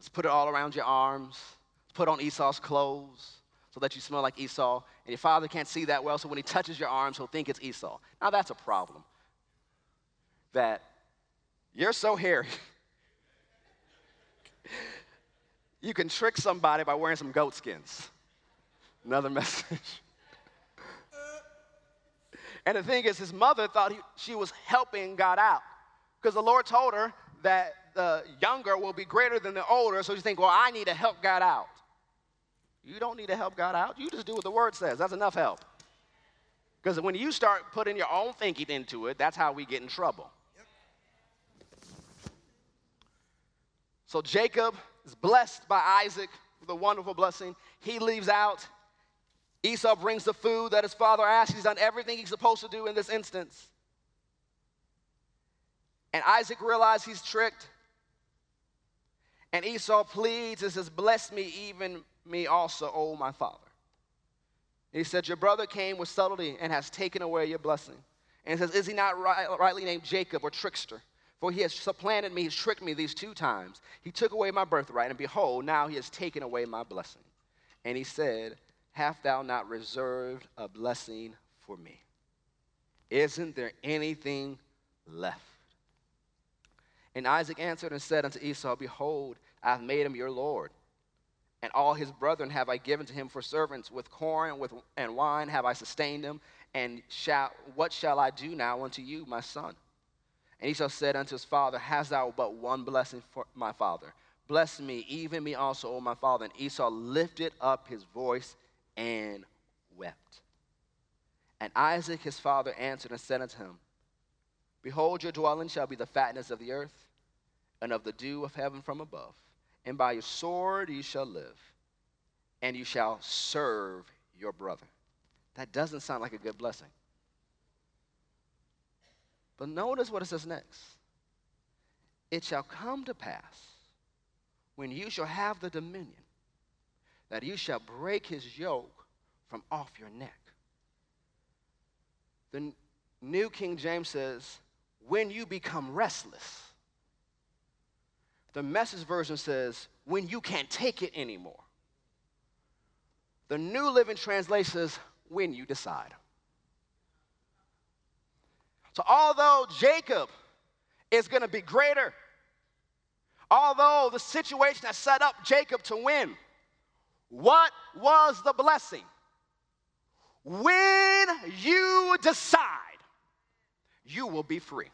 Let's put it all around your arms. Let's Put on Esau's clothes so that you smell like Esau. And your father can't see that well, so when he touches your arms, he'll think it's Esau. Now that's a problem. That you're so hairy. you can trick somebody by wearing some goat skins. Another message. and the thing is, his mother thought he, she was helping God out because the Lord told her that the younger will be greater than the older. So you think, well, I need to help God out. You don't need to help God out. You just do what the word says. That's enough help. Because when you start putting your own thinking into it, that's how we get in trouble. So Jacob is blessed by Isaac with a wonderful blessing. He leaves out. Esau brings the food that his father asked. He's done everything he's supposed to do in this instance. And Isaac realizes he's tricked. And Esau pleads and says, Bless me, even me also, O my father. And he said, Your brother came with subtlety and has taken away your blessing. And he says, Is he not right, rightly named Jacob or trickster? For he has supplanted me, he's tricked me these two times. He took away my birthright, and behold, now he has taken away my blessing. And he said, Have thou not reserved a blessing for me? Isn't there anything left? And Isaac answered and said unto Esau, Behold, I have made him your Lord and all his brethren have I given to him for servants. With corn and, with, and wine have I sustained him. And shall, what shall I do now unto you, my son? And Esau said unto his father, Hast thou but one blessing for my father? Bless me, even me also, O my father. And Esau lifted up his voice and wept. And Isaac his father answered and said unto him, Behold, your dwelling shall be the fatness of the earth, and of the dew of heaven from above and by your sword you shall live, and you shall serve your brother. That doesn't sound like a good blessing. But notice what it says next. It shall come to pass when you shall have the dominion that you shall break his yoke from off your neck. The New King James says, when you become restless the message version says, when you can't take it anymore. The New Living Translation says, when you decide. So, although Jacob is going to be greater, although the situation has set up Jacob to win, what was the blessing? When you decide, you will be free.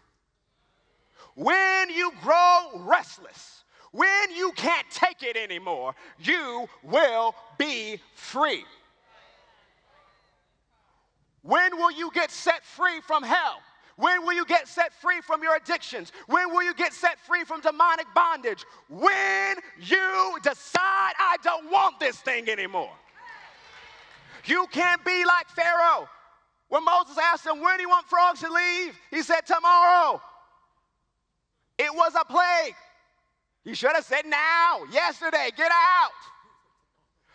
When you grow restless, when you can't take it anymore, you will be free. When will you get set free from hell? When will you get set free from your addictions? When will you get set free from demonic bondage? When you decide, I don't want this thing anymore. You can't be like Pharaoh. When Moses asked him, When do you want frogs to leave? He said, Tomorrow. It was a plague. You should have said now, yesterday, get out.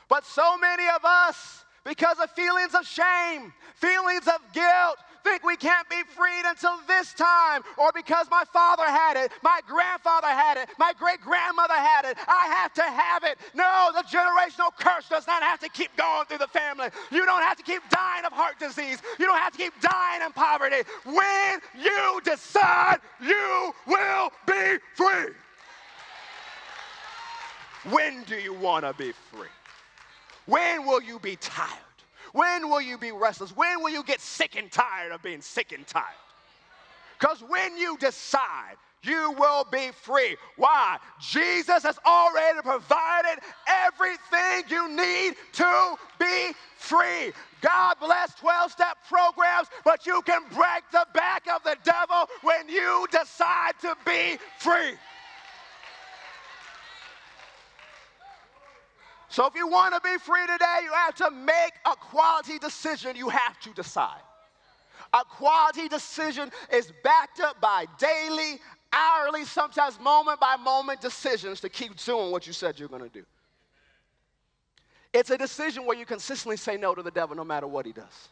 But so many of us, because of feelings of shame, feelings of guilt, think we can't be freed until this time, or because my father had it, my grandfather had it, my great grandmother had it, I have to have it. No, the generational curse does not have to keep going through the family. You don't have to keep dying of heart disease. You don't have to keep dying in poverty. When you decide, you will be free. When do you want to be free? When will you be tired? When will you be restless? When will you get sick and tired of being sick and tired? Because when you decide, you will be free. Why? Jesus has already provided everything you need to be free. God bless 12 step programs, but you can break So if you want to be free today, you have to make a quality decision. You have to decide. A quality decision is backed up by daily, hourly, sometimes moment by moment decisions to keep doing what you said you're going to do. It's a decision where you consistently say no to the devil no matter what he does.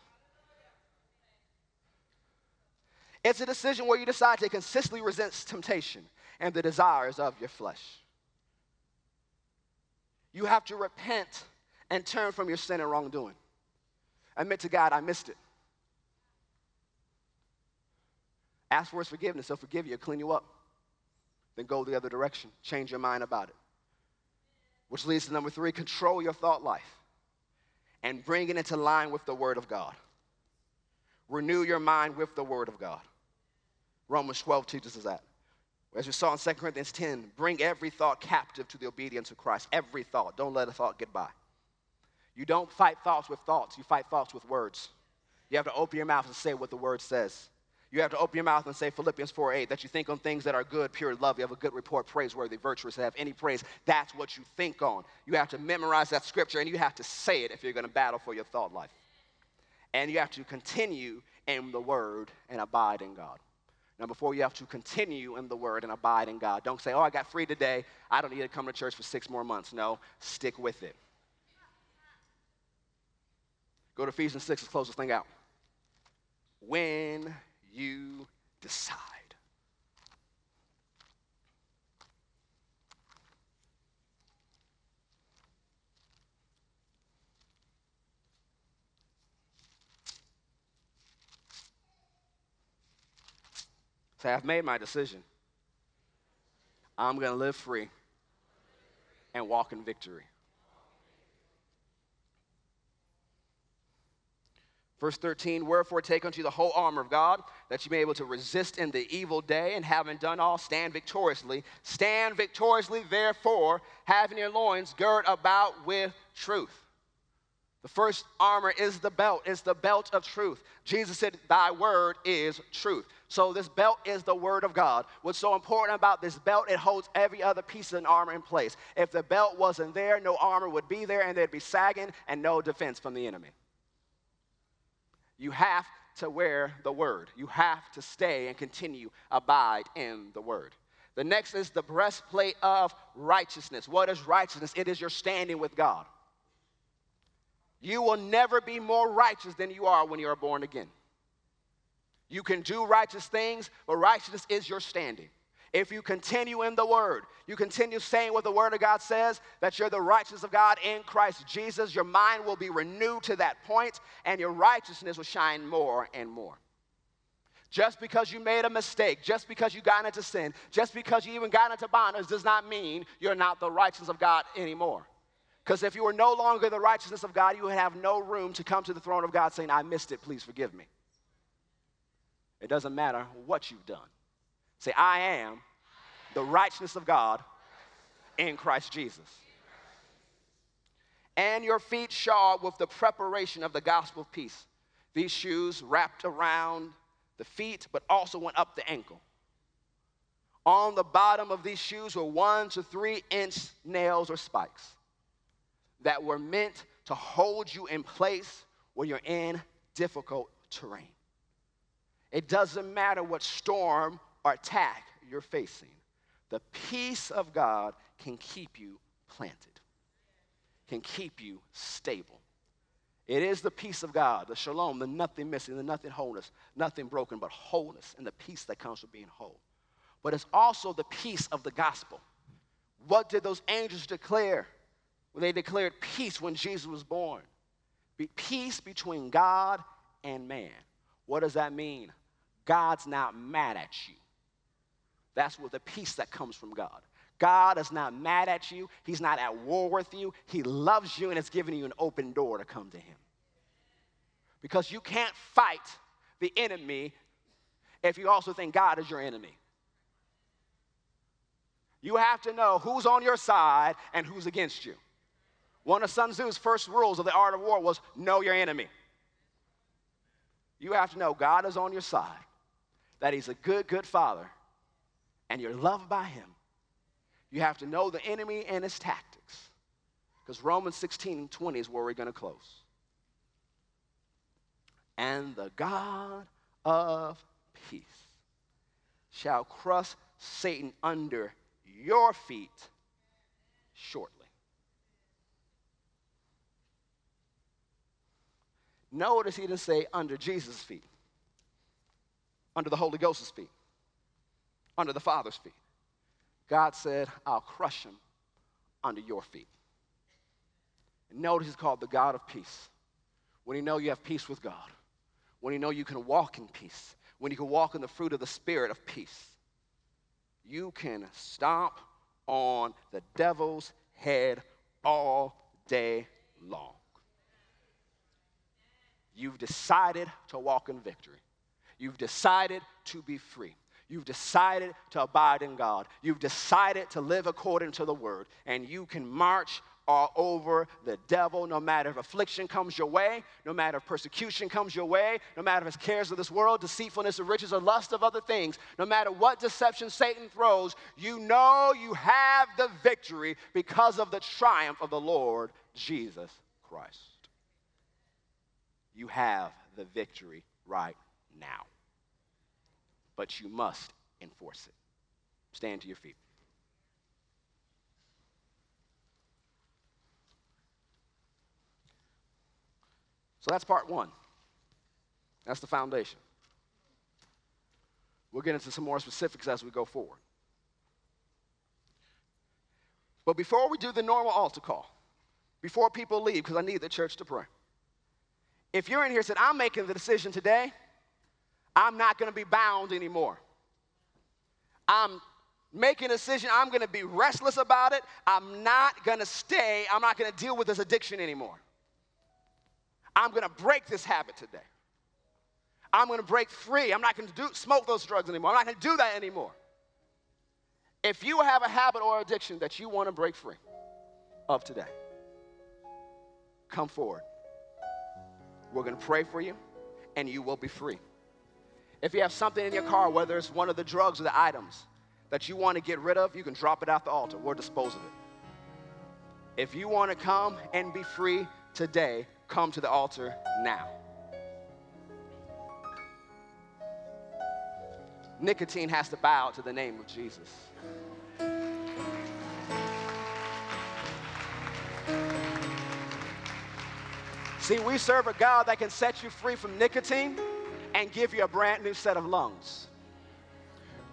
It's a decision where you decide to consistently resist temptation and the desires of your flesh. You have to repent and turn from your sin and wrongdoing. Admit to God, I missed it. Ask for his forgiveness. He'll forgive you, clean you up. Then go the other direction. Change your mind about it. Which leads to number three control your thought life and bring it into line with the Word of God. Renew your mind with the Word of God. Romans 12 teaches us that. As we saw in 2 Corinthians 10, bring every thought captive to the obedience of Christ. Every thought. Don't let a thought get by. You don't fight thoughts with thoughts, you fight thoughts with words. You have to open your mouth and say what the word says. You have to open your mouth and say Philippians 4 8, that you think on things that are good, pure, love, you have a good report, praiseworthy, virtuous, have any praise. That's what you think on. You have to memorize that scripture and you have to say it if you're going to battle for your thought life. And you have to continue in the word and abide in God. Number before you have to continue in the word and abide in God. Don't say, oh, I got free today. I don't need to come to church for six more months. No, stick with it. Go to Ephesians 6, let's close this thing out. When you decide. Say, I've made my decision. I'm going to live free and walk in victory. Verse 13, wherefore take unto you the whole armor of God, that you may be able to resist in the evil day, and having done all, stand victoriously. Stand victoriously, therefore, having your loins girt about with truth. The first armor is the belt, it's the belt of truth. Jesus said, Thy word is truth. So this belt is the word of God. What's so important about this belt, it holds every other piece of armor in place. If the belt wasn't there, no armor would be there, and there'd be sagging and no defense from the enemy. You have to wear the word. You have to stay and continue abide in the word. The next is the breastplate of righteousness. What is righteousness? It is your standing with God. You will never be more righteous than you are when you are born again. You can do righteous things, but righteousness is your standing. If you continue in the word, you continue saying what the word of God says, that you're the righteousness of God in Christ Jesus, your mind will be renewed to that point and your righteousness will shine more and more. Just because you made a mistake, just because you got into sin, just because you even got into bondage does not mean you're not the righteousness of God anymore. Because if you were no longer the righteousness of God, you would have no room to come to the throne of God saying, I missed it, please forgive me. It doesn't matter what you've done. Say, I am the righteousness of God in Christ Jesus. And your feet shod with the preparation of the gospel of peace. These shoes wrapped around the feet, but also went up the ankle. On the bottom of these shoes were one to three inch nails or spikes that were meant to hold you in place when you're in difficult terrain. It doesn't matter what storm or attack you're facing, the peace of God can keep you planted, can keep you stable. It is the peace of God, the shalom, the nothing missing, the nothing wholeness, nothing broken, but wholeness and the peace that comes from being whole. But it's also the peace of the gospel. What did those angels declare when they declared peace when Jesus was born? Be peace between God and man. What does that mean? God's not mad at you. That's what the peace that comes from God. God is not mad at you. He's not at war with you. He loves you and has given you an open door to come to Him. Because you can't fight the enemy if you also think God is your enemy. You have to know who's on your side and who's against you. One of Sun Tzu's first rules of the art of war was know your enemy. You have to know God is on your side, that He's a good, good father, and you're loved by him, you have to know the enemy and his tactics. Because Romans 16 and 20 is where we're going to close. And the God of peace shall crush Satan under your feet shortly. Notice he didn't say under Jesus' feet, under the Holy Ghost's feet, under the Father's feet. God said, I'll crush him under your feet. And notice he's called the God of peace. When you know you have peace with God, when you know you can walk in peace, when you can walk in the fruit of the Spirit of peace, you can stomp on the devil's head all day long. You've decided to walk in victory. You've decided to be free. You've decided to abide in God. You've decided to live according to the word. And you can march all over the devil, no matter if affliction comes your way, no matter if persecution comes your way, no matter if it's cares of this world, deceitfulness of riches, or lust of other things, no matter what deception Satan throws, you know you have the victory because of the triumph of the Lord Jesus Christ. You have the victory right now. But you must enforce it. Stand to your feet. So that's part one. That's the foundation. We'll get into some more specifics as we go forward. But before we do the normal altar call, before people leave, because I need the church to pray, if you're in here and said, I'm making the decision today, I'm not going to be bound anymore. I'm making a decision, I'm going to be restless about it. I'm not going to stay, I'm not going to deal with this addiction anymore. I'm going to break this habit today. I'm going to break free. I'm not going to do, smoke those drugs anymore. I'm not going to do that anymore. If you have a habit or addiction that you want to break free of today, come forward. We're going to pray for you, and you will be free. If you have something in your car, whether it's one of the drugs or the items that you want to get rid of, you can drop it out the altar. We'll dispose of it. If you want to come and be free today, come to the altar now. Nicotine has to bow to the name of Jesus. See, we serve a God that can set you free from nicotine and give you a brand new set of lungs.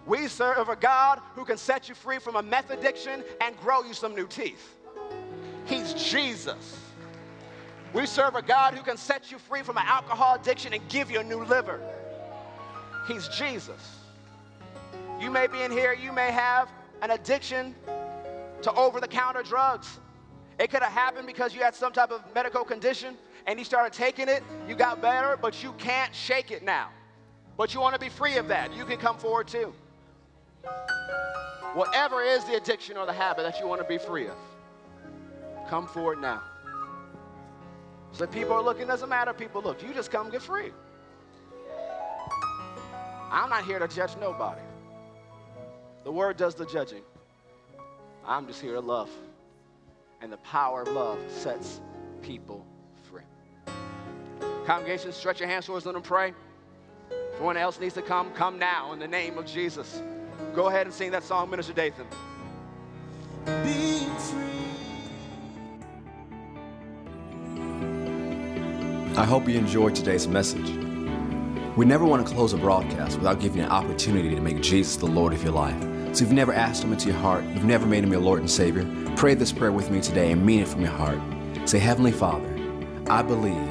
We serve a God who can set you free from a meth addiction and grow you some new teeth. He's Jesus. We serve a God who can set you free from an alcohol addiction and give you a new liver. He's Jesus. You may be in here, you may have an addiction to over the counter drugs. It could have happened because you had some type of medical condition and you started taking it, you got better, but you can't shake it now. But you want to be free of that. You can come forward too. Whatever is the addiction or the habit that you want to be free of, come forward now. So people are looking, doesn't matter people look. You just come get free. I'm not here to judge nobody. The word does the judging. I'm just here to love. And the power of love sets people. Congregation, stretch your hands towards them and pray. If anyone else needs to come, come now in the name of Jesus. Go ahead and sing that song, Minister Dathan. Being free. I hope you enjoyed today's message. We never want to close a broadcast without giving you an opportunity to make Jesus the Lord of your life. So if you've never asked Him into your heart, you've never made Him your Lord and Savior, pray this prayer with me today and mean it from your heart. Say, Heavenly Father, I believe